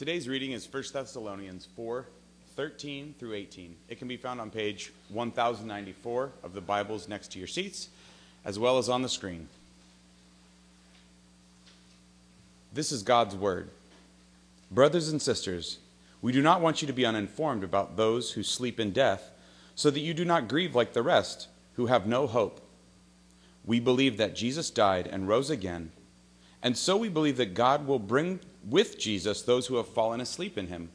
Today's reading is 1 Thessalonians 4 13 through 18. It can be found on page 1094 of the Bibles next to your seats, as well as on the screen. This is God's Word. Brothers and sisters, we do not want you to be uninformed about those who sleep in death, so that you do not grieve like the rest, who have no hope. We believe that Jesus died and rose again, and so we believe that God will bring with Jesus those who have fallen asleep in him.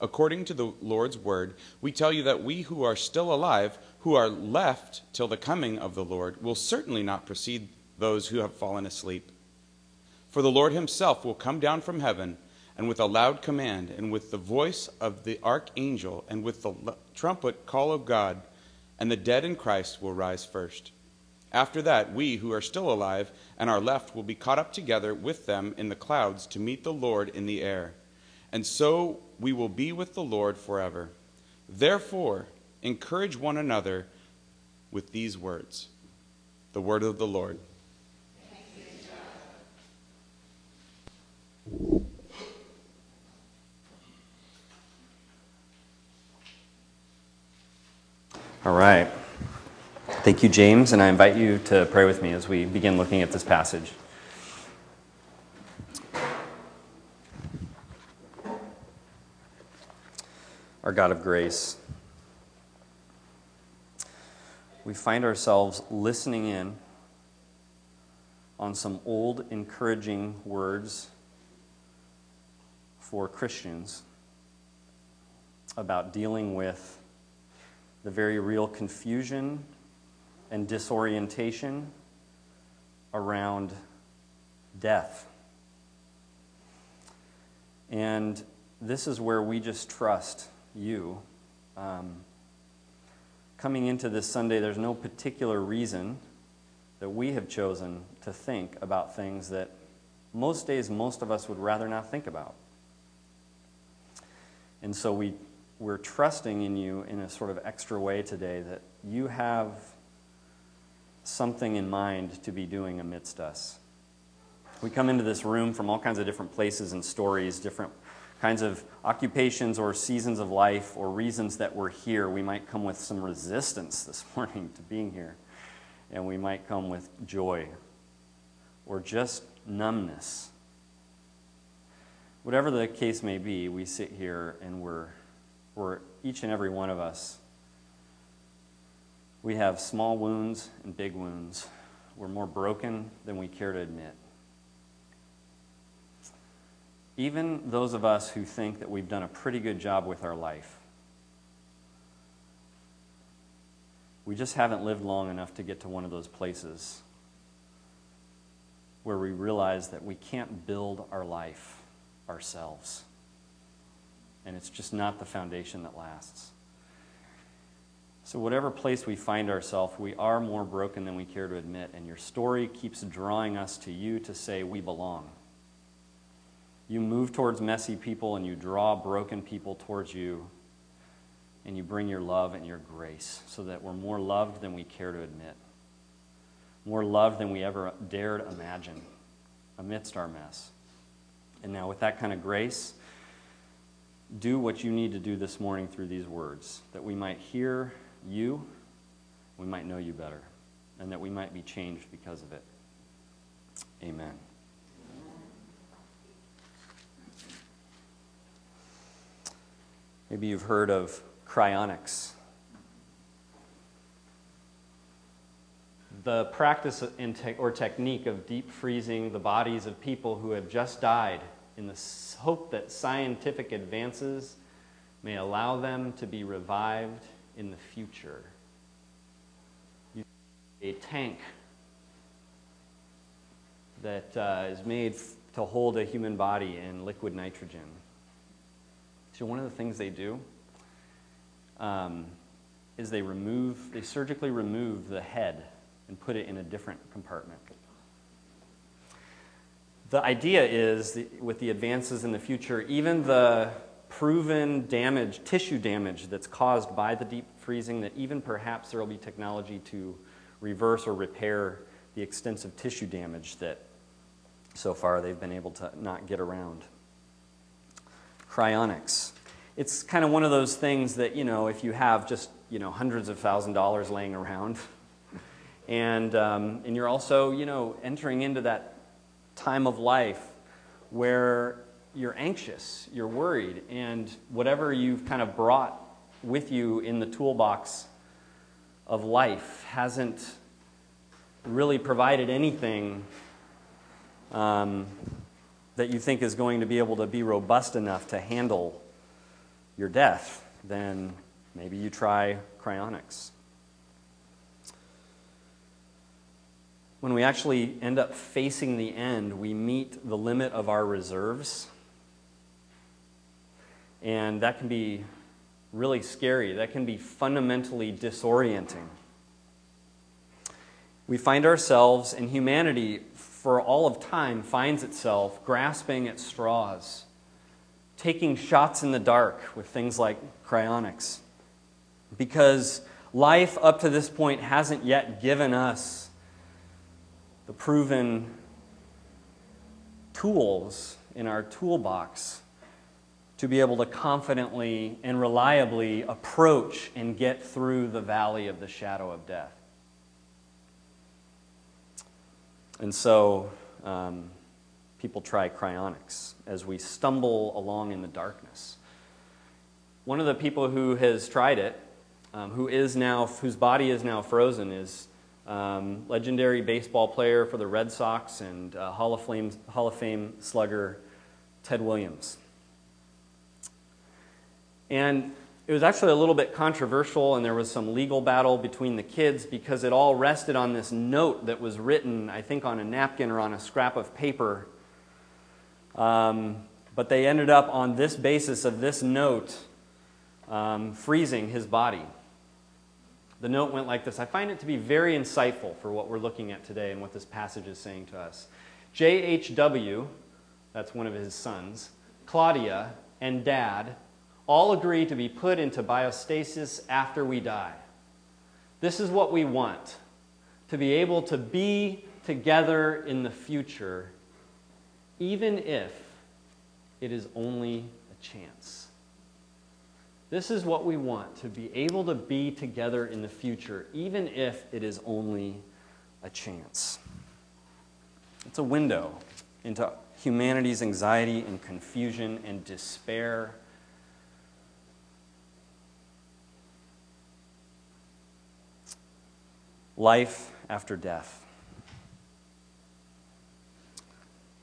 According to the Lord's word, we tell you that we who are still alive, who are left till the coming of the Lord, will certainly not precede those who have fallen asleep. For the Lord himself will come down from heaven, and with a loud command, and with the voice of the archangel, and with the trumpet call of God, and the dead in Christ will rise first. After that, we who are still alive and are left will be caught up together with them in the clouds to meet the Lord in the air. And so we will be with the Lord forever. Therefore, encourage one another with these words the word of the Lord. All right. Thank you, James, and I invite you to pray with me as we begin looking at this passage. Our God of grace, we find ourselves listening in on some old, encouraging words for Christians about dealing with the very real confusion and disorientation around death. And this is where we just trust you. Um, coming into this Sunday, there's no particular reason that we have chosen to think about things that most days most of us would rather not think about. And so we, we're trusting in you in a sort of extra way today that you have something in mind to be doing amidst us. We come into this room from all kinds of different places and stories, different kinds of occupations or seasons of life or reasons that we're here. We might come with some resistance this morning to being here, and we might come with joy or just numbness. Whatever the case may be, we sit here and we're, we're each and every one of us we have small wounds and big wounds. We're more broken than we care to admit. Even those of us who think that we've done a pretty good job with our life, we just haven't lived long enough to get to one of those places where we realize that we can't build our life ourselves. And it's just not the foundation that lasts. So, whatever place we find ourselves, we are more broken than we care to admit, and your story keeps drawing us to you to say we belong. You move towards messy people and you draw broken people towards you, and you bring your love and your grace so that we're more loved than we care to admit, more loved than we ever dared imagine amidst our mess. And now, with that kind of grace, do what you need to do this morning through these words, that we might hear you, we might know you better, and that we might be changed because of it. Amen. Maybe you've heard of cryonics. The practice or technique of deep freezing the bodies of people who have just died in the hope that scientific advances may allow them to be revived in the future. A tank that uh, is made to hold a human body in liquid nitrogen. So, one of the things they do um, is they remove, they surgically remove the head and put it in a different compartment. The idea is, with the advances in the future, even the proven damage, tissue damage that's caused by the deep freezing, that even perhaps there will be technology to reverse or repair the extensive tissue damage that so far they've been able to not get around. cryonics. It's kind of one of those things that, you know, if you have just, you know, hundreds of thousand dollars laying around, and, um, and you're also, you know, entering into that time of life where you're anxious, you're worried, and whatever you've kind of brought with you in the toolbox of life hasn't really provided anything um, that you think is going to be able to be robust enough to handle your death, then maybe you try cryonics. When we actually end up facing the end, we meet the limit of our reserves. And that can be really scary. That can be fundamentally disorienting. We find ourselves, and humanity for all of time finds itself grasping at straws, taking shots in the dark with things like cryonics. Because life up to this point hasn't yet given us the proven tools in our toolbox to be able to confidently and reliably approach and get through the valley of the shadow of death. And so um, people try cryonics as we stumble along in the darkness. One of the people who has tried it, um, who is now, whose body is now frozen, is um, legendary baseball player for the Red Sox and uh, Hall, of Fame, Hall of Fame slugger Ted Williams. And it was actually a little bit controversial, and there was some legal battle between the kids because it all rested on this note that was written, I think, on a napkin or on a scrap of paper. Um, but they ended up on this basis of this note um, freezing his body. The note went like this I find it to be very insightful for what we're looking at today and what this passage is saying to us. J.H.W., that's one of his sons, Claudia, and Dad all agree to be put into biostasis after we die. This is what we want to be able to be together in the future, even if it is only a chance. This is what we want to be able to be together in the future, even if it is only a chance. It's a window into humanity's anxiety and confusion and despair life after death.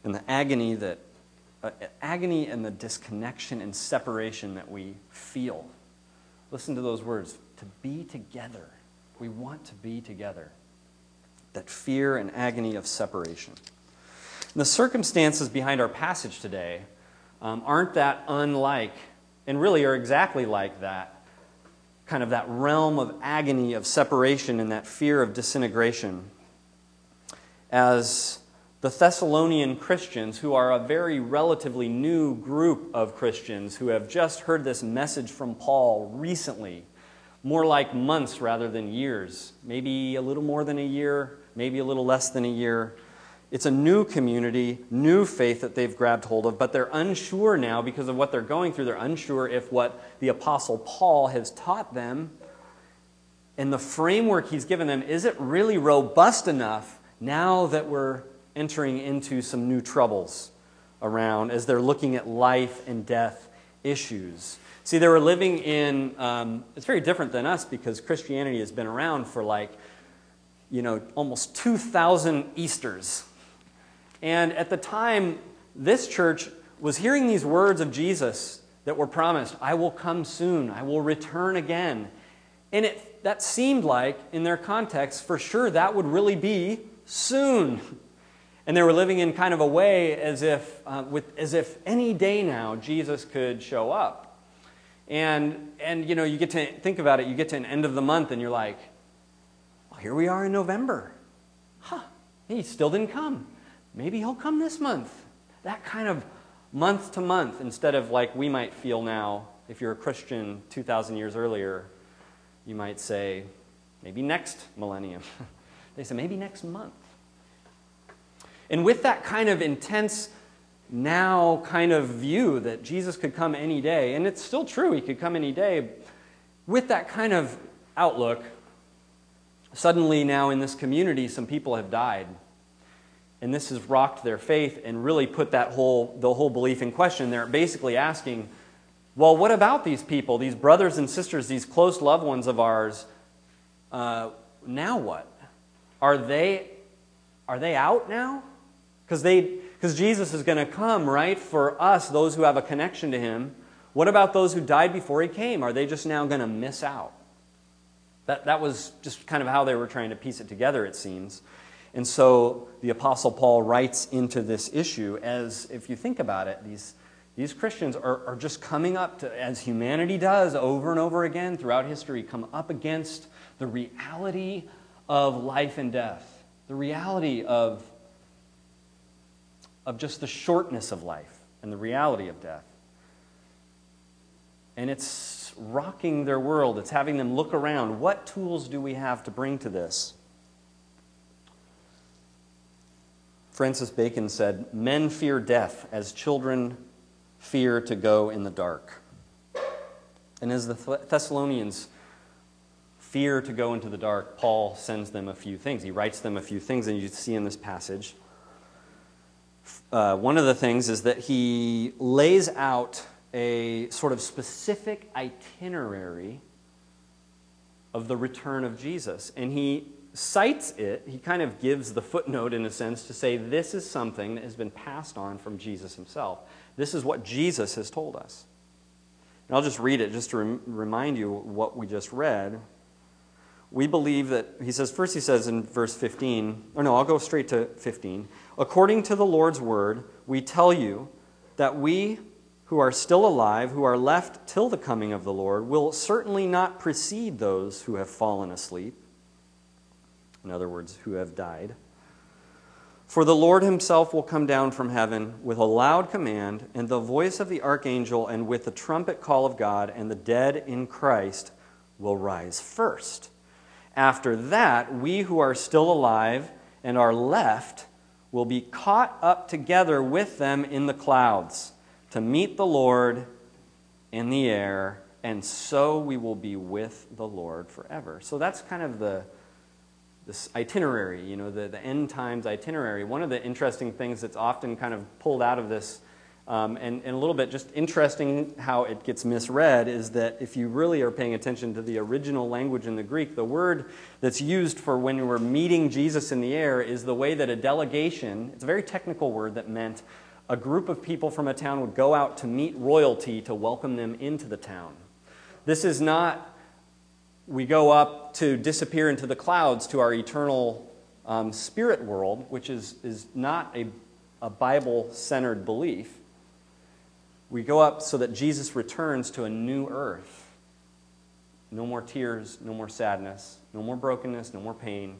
And the agony that uh, agony and the disconnection and separation that we feel. Listen to those words to be together. We want to be together. That fear and agony of separation. And the circumstances behind our passage today um, aren't that unlike, and really are exactly like that kind of that realm of agony of separation and that fear of disintegration. As the Thessalonian Christians, who are a very relatively new group of Christians who have just heard this message from Paul recently, more like months rather than years, maybe a little more than a year, maybe a little less than a year. It's a new community, new faith that they've grabbed hold of, but they're unsure now because of what they're going through. They're unsure if what the Apostle Paul has taught them and the framework he's given them is it really robust enough now that we're entering into some new troubles around as they're looking at life and death issues. See, they were living in, um, it's very different than us because Christianity has been around for like, you know, almost 2,000 Easters. And at the time, this church was hearing these words of Jesus that were promised I will come soon, I will return again. And it, that seemed like, in their context, for sure that would really be soon. And they were living in kind of a way as if, uh, with, as if any day now Jesus could show up. And, and, you know, you get to think about it, you get to an end of the month and you're like, well, here we are in November. Huh, he still didn't come. Maybe he'll come this month. That kind of month to month instead of like we might feel now if you're a Christian 2,000 years earlier, you might say, maybe next millennium. they say, maybe next month. And with that kind of intense now kind of view that Jesus could come any day, and it's still true, he could come any day, with that kind of outlook, suddenly now in this community, some people have died. And this has rocked their faith and really put that whole, the whole belief in question. They're basically asking, well, what about these people, these brothers and sisters, these close loved ones of ours? Uh, now what? Are they, are they out now? Because they, because Jesus is going to come, right, for us, those who have a connection to him. What about those who died before he came? Are they just now going to miss out? That, that was just kind of how they were trying to piece it together, it seems. And so the Apostle Paul writes into this issue as, if you think about it, these, these Christians are, are just coming up to, as humanity does over and over again throughout history, come up against the reality of life and death, the reality of of just the shortness of life and the reality of death. And it's rocking their world. It's having them look around. What tools do we have to bring to this? Francis Bacon said, Men fear death as children fear to go in the dark. And as the Thessalonians fear to go into the dark, Paul sends them a few things. He writes them a few things, and you see in this passage uh, one of the things is that he lays out a sort of specific itinerary of the return of Jesus. And he cites it, he kind of gives the footnote in a sense to say this is something that has been passed on from Jesus himself. This is what Jesus has told us. And I'll just read it just to rem- remind you what we just read. We believe that, he says, first he says in verse 15, or no, I'll go straight to 15. According to the Lord's word, we tell you that we who are still alive, who are left till the coming of the Lord, will certainly not precede those who have fallen asleep. In other words, who have died. For the Lord himself will come down from heaven with a loud command, and the voice of the archangel, and with the trumpet call of God, and the dead in Christ will rise first. After that, we who are still alive and are left will be caught up together with them in the clouds to meet the Lord in the air, and so we will be with the Lord forever. So that's kind of the this itinerary, you know, the, the end times itinerary. One of the interesting things that's often kind of pulled out of this um, and, and a little bit just interesting how it gets misread is that if you really are paying attention to the original language in the Greek, the word that's used for when we're meeting Jesus in the air is the way that a delegation, it's a very technical word that meant a group of people from a town would go out to meet royalty to welcome them into the town. This is not we go up to disappear into the clouds to our eternal um, spirit world, which is, is not a, a Bible centered belief. We go up so that Jesus returns to a new earth. No more tears, no more sadness, no more brokenness, no more pain,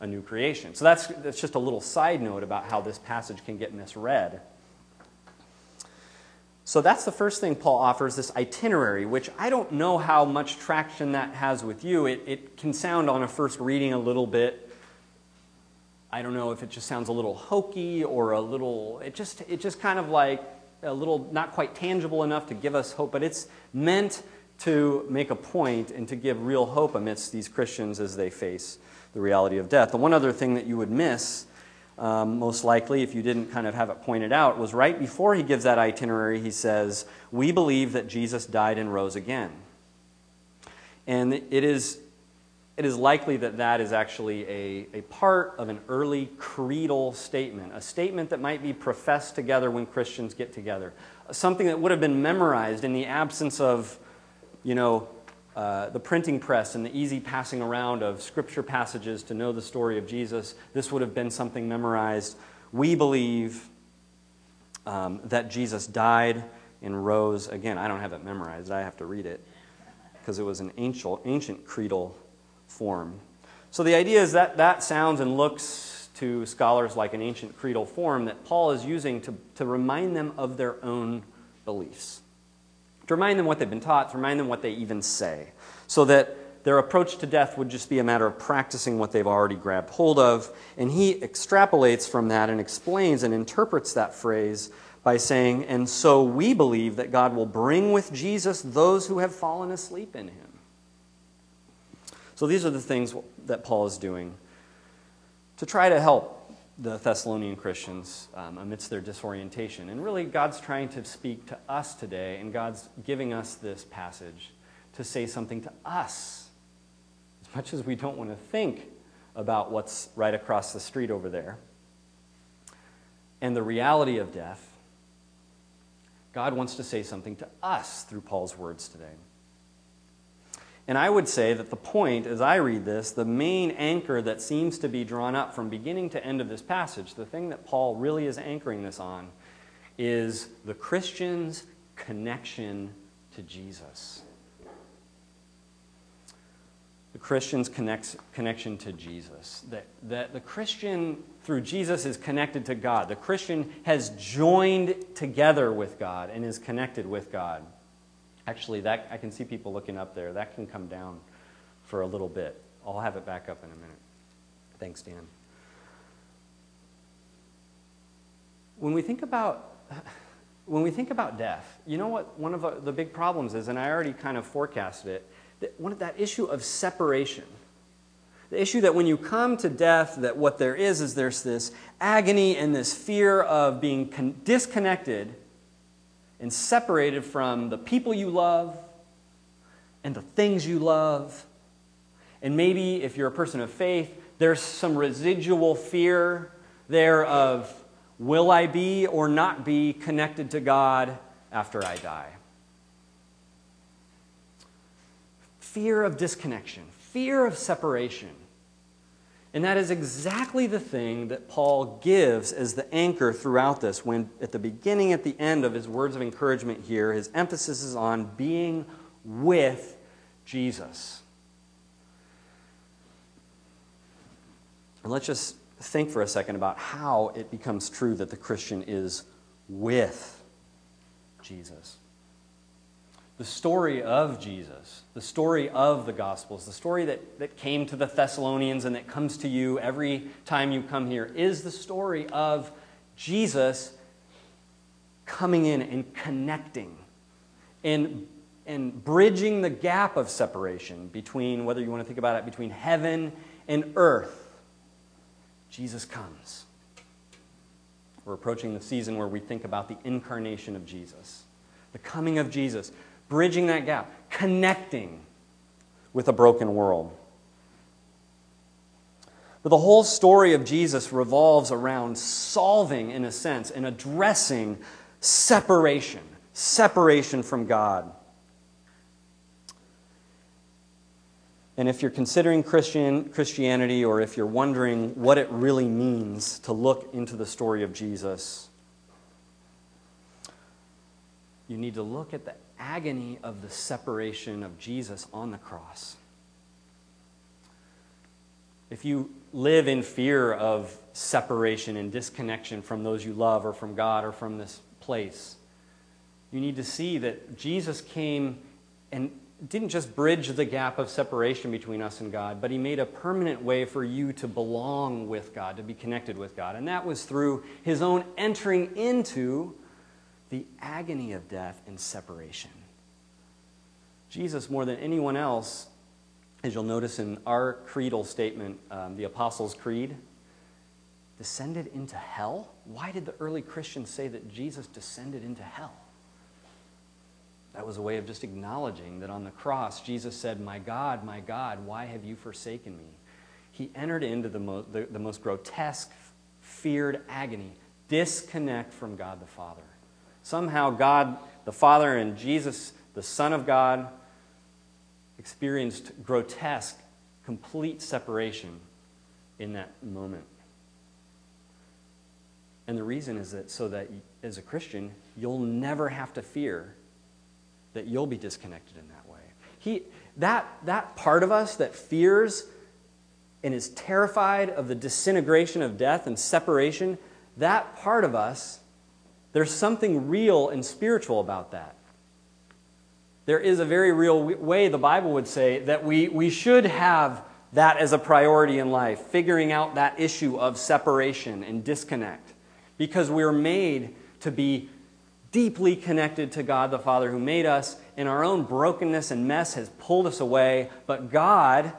a new creation. So that's, that's just a little side note about how this passage can get misread. So that's the first thing Paul offers this itinerary, which I don't know how much traction that has with you. It, it can sound on a first reading a little bit. I don't know if it just sounds a little hokey or a little, it just, it just kind of like, a little not quite tangible enough to give us hope, but it's meant to make a point and to give real hope amidst these Christians as they face the reality of death. The one other thing that you would miss, um, most likely, if you didn't kind of have it pointed out, was right before he gives that itinerary, he says, We believe that Jesus died and rose again. And it is it is likely that that is actually a, a part of an early creedal statement, a statement that might be professed together when Christians get together, something that would have been memorized in the absence of, you know, uh, the printing press and the easy passing around of scripture passages to know the story of Jesus. This would have been something memorized. We believe um, that Jesus died and rose again. I don't have it memorized, I have to read it because it was an ancient, ancient creedal form. So the idea is that that sounds and looks to scholars like an ancient creedal form that Paul is using to, to remind them of their own beliefs, to remind them what they've been taught, to remind them what they even say, so that their approach to death would just be a matter of practicing what they've already grabbed hold of. And he extrapolates from that and explains and interprets that phrase by saying, And so we believe that God will bring with Jesus those who have fallen asleep in him. So these are the things that Paul is doing to try to help the Thessalonian Christians um, amidst their disorientation. And really, God's trying to speak to us today, and God's giving us this passage to say something to us. As much as we don't want to think about what's right across the street over there and the reality of death, God wants to say something to us through Paul's words today. And I would say that the point, as I read this, the main anchor that seems to be drawn up from beginning to end of this passage, the thing that Paul really is anchoring this on, is the Christian's connection to Jesus. The Christian's connection to Jesus. That, that the Christian, through Jesus, is connected to God. The Christian has joined together with God and is connected with God. Actually, that I can see people looking up there. That can come down for a little bit. I'll have it back up in a minute. Thanks, Dan. When we think about when we think about death, you know what one of the big problems is, and I already kind of forecasted it, that one that issue of separation. The issue that when you come to death, that what there is is there's this agony and this fear of being con- disconnected and separated from the people you love and the things you love. And maybe if you're a person of faith, there's some residual fear there of will I be or not be connected to God after I die? Fear of disconnection, fear of separation. And that is exactly the thing that Paul gives as the anchor throughout this. When at the beginning, at the end of his words of encouragement here, his emphasis is on being with Jesus. And let's just think for a second about how it becomes true that the Christian is with Jesus the story of Jesus, the story of the Gospels, the story that, that came to the Thessalonians and that comes to you every time you come here, is the story of Jesus coming in and connecting and, and bridging the gap of separation between, whether you want to think about it, between heaven and earth. Jesus comes. We're approaching the season where we think about the incarnation of Jesus, the coming of Jesus bridging that gap, connecting with a broken world. But the whole story of Jesus revolves around solving, in a sense, and addressing separation, separation from God. And if you're considering Christian, Christianity or if you're wondering what it really means to look into the story of Jesus, you need to look at the agony of the separation of Jesus on the cross. If you live in fear of separation and disconnection from those you love or from God or from this place, you need to see that Jesus came and didn't just bridge the gap of separation between us and God, but he made a permanent way for you to belong with God, to be connected with God. And that was through his own entering into the agony of death and separation. Jesus, more than anyone else, as you'll notice in our creedal statement, um, the Apostles' Creed, descended into hell? Why did the early Christians say that Jesus descended into hell? That was a way of just acknowledging that on the cross, Jesus said, My God, my God, why have you forsaken me? He entered into the, mo- the, the most grotesque, feared agony, disconnect from God the Father. Somehow, God the Father and Jesus, the Son of God, experienced grotesque, complete separation in that moment. And the reason is that so that as a Christian, you'll never have to fear that you'll be disconnected in that way. He, that, that part of us that fears and is terrified of the disintegration of death and separation, that part of us there's something real and spiritual about that. There is a very real way, the Bible would say, that we, we should have that as a priority in life, figuring out that issue of separation and disconnect. Because we're made to be deeply connected to God the Father who made us, and our own brokenness and mess has pulled us away, but God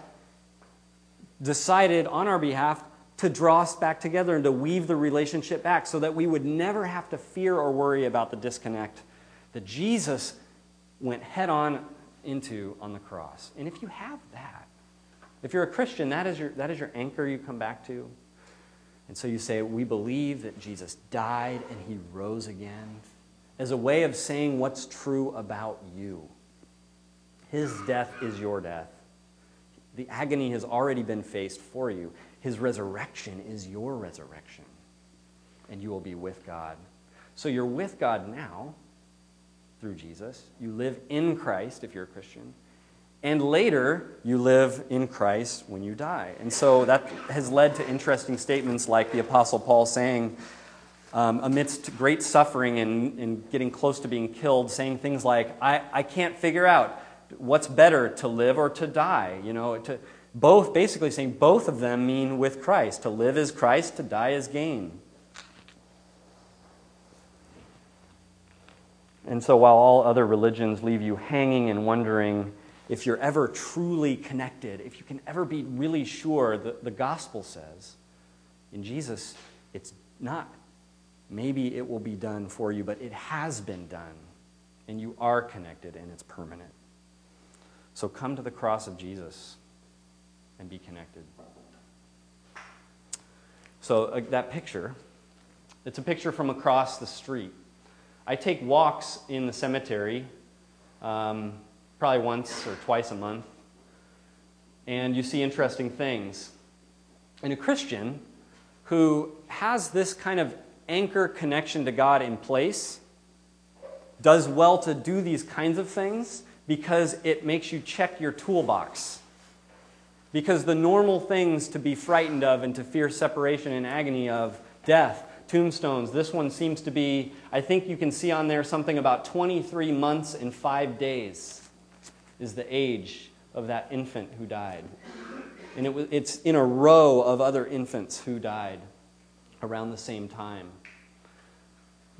decided on our behalf to draw us back together and to weave the relationship back so that we would never have to fear or worry about the disconnect that Jesus went head on into on the cross. And if you have that, if you're a Christian, that is your, that is your anchor you come back to. And so you say, We believe that Jesus died and he rose again as a way of saying what's true about you. His death is your death. The agony has already been faced for you. His resurrection is your resurrection. And you will be with God. So you're with God now through Jesus. You live in Christ if you're a Christian. And later, you live in Christ when you die. And so that has led to interesting statements like the Apostle Paul saying, um, amidst great suffering and, and getting close to being killed, saying things like, I, I can't figure out what's better to live or to die. You know, to, both, basically saying both of them mean with Christ. To live is Christ, to die is gain. And so while all other religions leave you hanging and wondering if you're ever truly connected, if you can ever be really sure, the, the gospel says in Jesus, it's not maybe it will be done for you, but it has been done. And you are connected and it's permanent. So come to the cross of Jesus and be connected. So uh, that picture, it's a picture from across the street. I take walks in the cemetery um, probably once or twice a month, and you see interesting things. And a Christian who has this kind of anchor connection to God in place does well to do these kinds of things because it makes you check your toolbox. Because the normal things to be frightened of and to fear separation and agony of, death, tombstones, this one seems to be, I think you can see on there something about 23 months and five days is the age of that infant who died. And it it's in a row of other infants who died around the same time.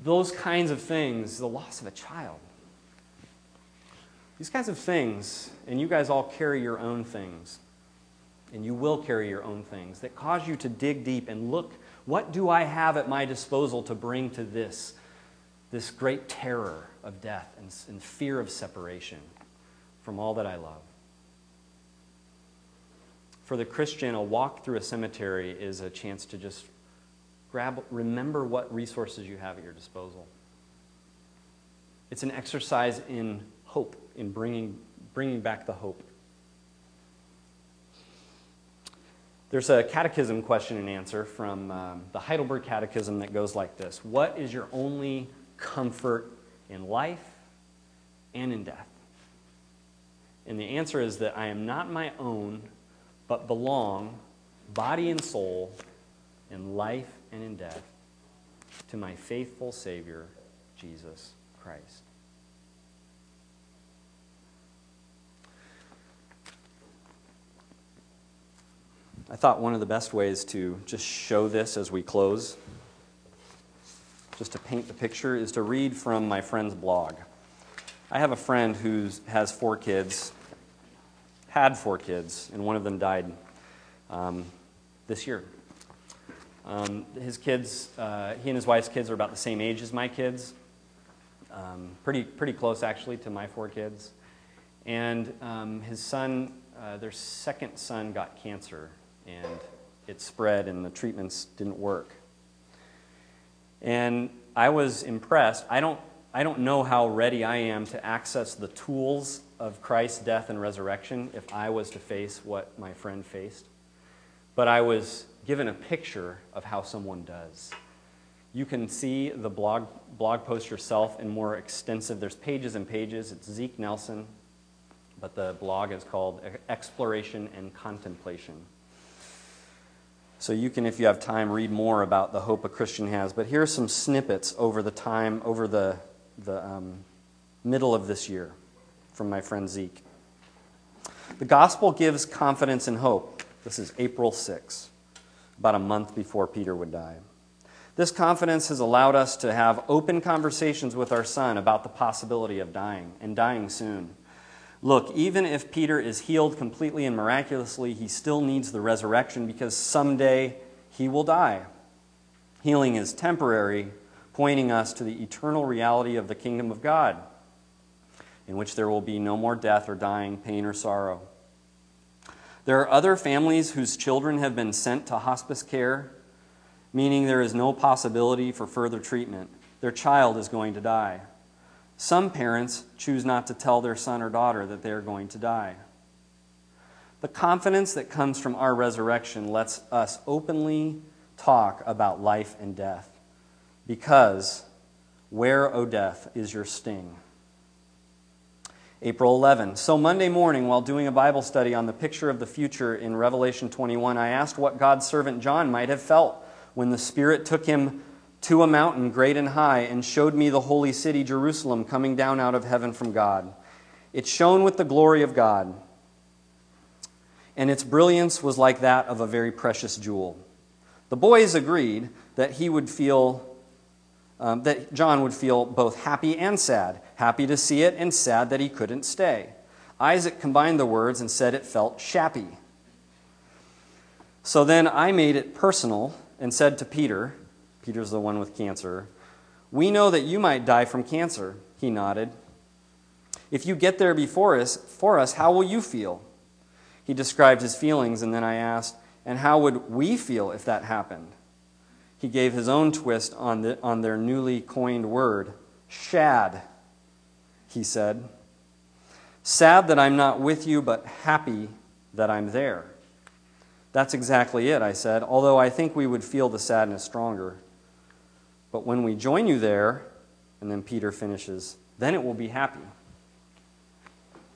Those kinds of things, the loss of a child, these kinds of things, and you guys all carry your own things, and you will carry your own things that cause you to dig deep and look what do I have at my disposal to bring to this, this great terror of death and, and fear of separation from all that I love? For the Christian, a walk through a cemetery is a chance to just grab, remember what resources you have at your disposal. It's an exercise in hope, in bringing, bringing back the hope. There's a catechism question and answer from um, the Heidelberg Catechism that goes like this What is your only comfort in life and in death? And the answer is that I am not my own, but belong, body and soul, in life and in death, to my faithful Savior, Jesus Christ. I thought one of the best ways to just show this as we close, just to paint the picture, is to read from my friend's blog. I have a friend who has four kids, had four kids, and one of them died um, this year. Um, his kids, uh, he and his wife's kids are about the same age as my kids, um, pretty, pretty close actually to my four kids. And um, his son, uh, their second son, got cancer and it spread and the treatments didn't work. And I was impressed. I don't, I don't know how ready I am to access the tools of Christ's death and resurrection if I was to face what my friend faced. But I was given a picture of how someone does. You can see the blog, blog post yourself in more extensive, there's pages and pages. It's Zeke Nelson, but the blog is called Exploration and Contemplation. So you can, if you have time, read more about the hope a Christian has. But here are some snippets over the time, over the, the um, middle of this year from my friend Zeke. The gospel gives confidence and hope. This is April 6, about a month before Peter would die. This confidence has allowed us to have open conversations with our son about the possibility of dying and dying soon. Look, even if Peter is healed completely and miraculously, he still needs the resurrection because someday he will die. Healing is temporary, pointing us to the eternal reality of the kingdom of God, in which there will be no more death or dying, pain or sorrow. There are other families whose children have been sent to hospice care meaning there is no possibility for further treatment. Their child is going to die. Some parents choose not to tell their son or daughter that they are going to die. The confidence that comes from our resurrection lets us openly talk about life and death. Because where, O death, is your sting? April 11. So, Monday morning, while doing a Bible study on the picture of the future in Revelation 21, I asked what God's servant John might have felt when the Spirit took him to a mountain great and high and showed me the holy city, Jerusalem, coming down out of heaven from God. It shone with the glory of God, and its brilliance was like that of a very precious jewel. The boys agreed that he would feel. Um, that John would feel both happy and sad, happy to see it and sad that he couldn't stay. Isaac combined the words and said it felt shappy. So then I made it personal and said to Peter, Peter's the one with cancer, We know that you might die from cancer. He nodded. If you get there before us, for us, how will you feel? He described his feelings, and then I asked, And how would we feel if that happened? He gave his own twist on, the, on their newly coined word, shad, he said. Sad that I'm not with you, but happy that I'm there. That's exactly it, I said, although I think we would feel the sadness stronger. But when we join you there, and then Peter finishes, then it will be happy.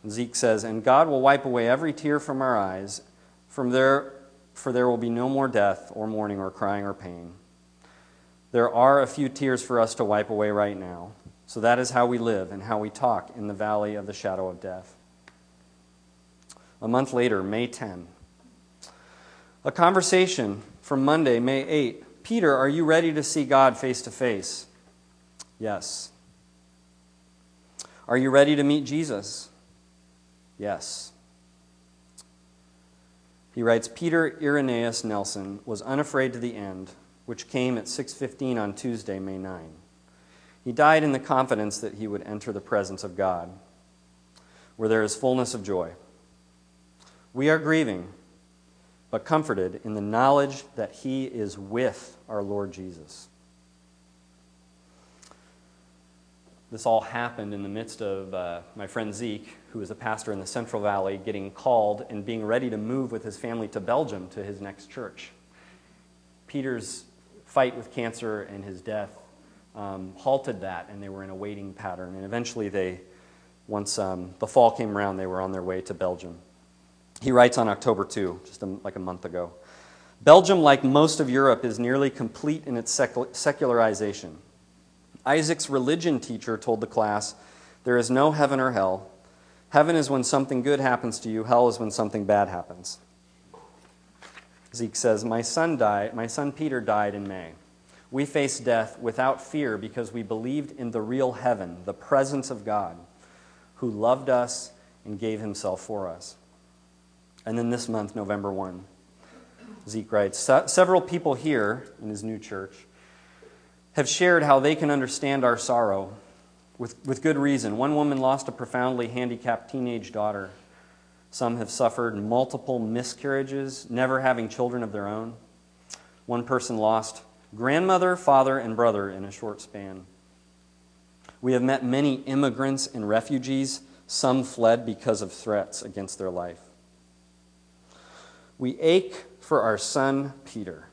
Zeke says, And God will wipe away every tear from our eyes, from there, for there will be no more death, or mourning, or crying, or pain. There are a few tears for us to wipe away right now. So that is how we live and how we talk in the valley of the shadow of death. A month later, May 10, a conversation from Monday, May 8. Peter, are you ready to see God face to face? Yes. Are you ready to meet Jesus? Yes. He writes Peter Irenaeus Nelson was unafraid to the end, which came at 6:15 on Tuesday, May 9. He died in the confidence that he would enter the presence of God, where there is fullness of joy. We are grieving but comforted in the knowledge that he is with our Lord Jesus. This all happened in the midst of uh, my friend Zeke, who is a pastor in the Central Valley, getting called and being ready to move with his family to Belgium to his next church. Peter's fight with cancer and his death um, halted that, and they were in a waiting pattern. And eventually, they, once um, the fall came around, they were on their way to Belgium. He writes on October 2, just a, like a month ago Belgium, like most of Europe, is nearly complete in its secularization. Isaac's religion teacher told the class there is no heaven or hell. Heaven is when something good happens to you, hell is when something bad happens. Zeke says, My son died, my son Peter died in May. We faced death without fear because we believed in the real heaven, the presence of God, who loved us and gave himself for us. And then this month, November 1, Zeke writes Several people here in his new church have shared how they can understand our sorrow with, with good reason. One woman lost a profoundly handicapped teenage daughter. Some have suffered multiple miscarriages, never having children of their own. One person lost grandmother, father, and brother in a short span. We have met many immigrants and refugees. Some fled because of threats against their life. We ache for our son Peter.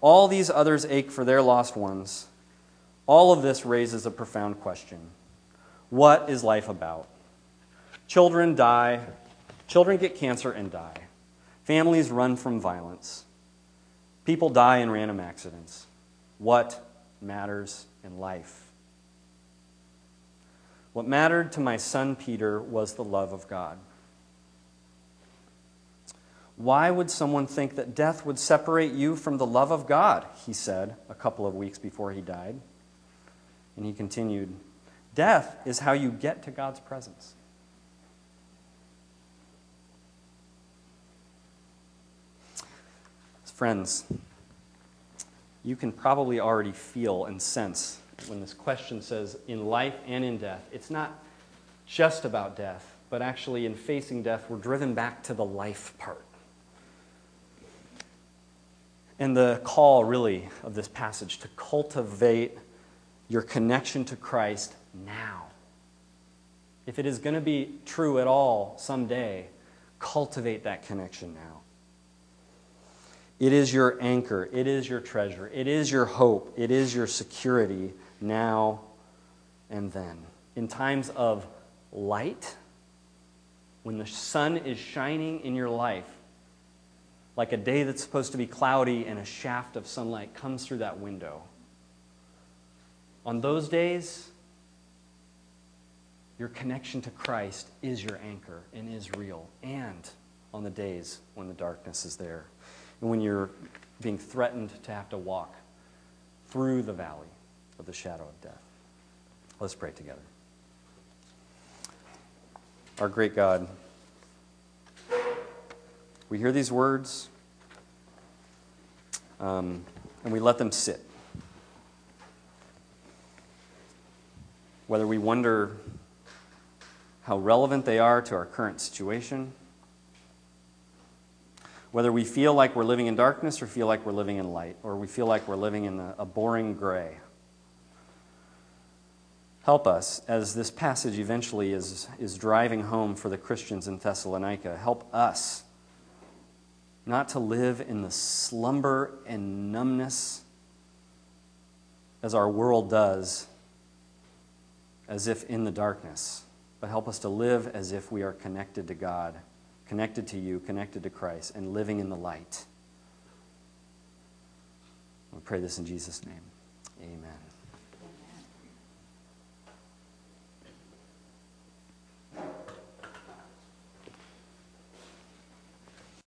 All these others ache for their lost ones. All of this raises a profound question What is life about? Children die, children get cancer and die. Families run from violence. People die in random accidents. What matters in life? What mattered to my son Peter was the love of God. Why would someone think that death would separate you from the love of God? He said a couple of weeks before he died. And he continued, Death is how you get to God's presence. Friends, you can probably already feel and sense when this question says in life and in death, it's not just about death, but actually in facing death, we're driven back to the life part. And the call, really, of this passage to cultivate your connection to Christ now. If it is going to be true at all someday, cultivate that connection now. It is your anchor. It is your treasure. It is your hope. It is your security now and then. In times of light, when the sun is shining in your life, like a day that's supposed to be cloudy and a shaft of sunlight comes through that window. On those days, your connection to Christ is your anchor and is real. And on the days when the darkness is there and when you're being threatened to have to walk through the valley of the shadow of death. Let's pray together. Our great God, we hear these words um, and we let them sit. Whether we wonder how relevant they are to our current situation, whether we feel like we're living in darkness or feel like we're living in light, or we feel like we're living in a, a boring gray. Help us as this passage eventually is, is driving home for the Christians in Thessalonica. Help us not to live in the slumber and numbness as our world does, as if in the darkness, but help us to live as if we are connected to God connected to you, connected to Christ, and living in the light. We pray this in Jesus' name. Amen.